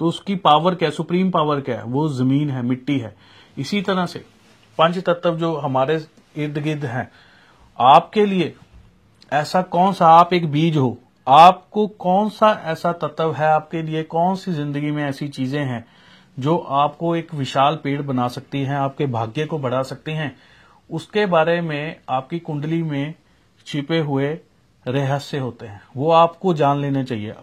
तो उसकी पावर क्या है? सुप्रीम पावर क्या है? वो ज़मीन है, मिट्टी है। इसी तरह से पंच तत्व जो हमारे इर्द गिर्द हैं, आपके लिए ऐसा कौन सा आप एक बीज हो? आपको कौन सा ऐसा तत्व है आपके लिए? कौन सी ज़िंदगी में ऐसी चीज़ें हैं जो आपको एक विशाल पेड़ बना सकती हैं, आपके भाग्य को बढ़ा सकती हैं? उसके बारे में आपकी कुंडली में छिपे हुए रहस्य होते हैं। वो आपको जान लेने चाहिए।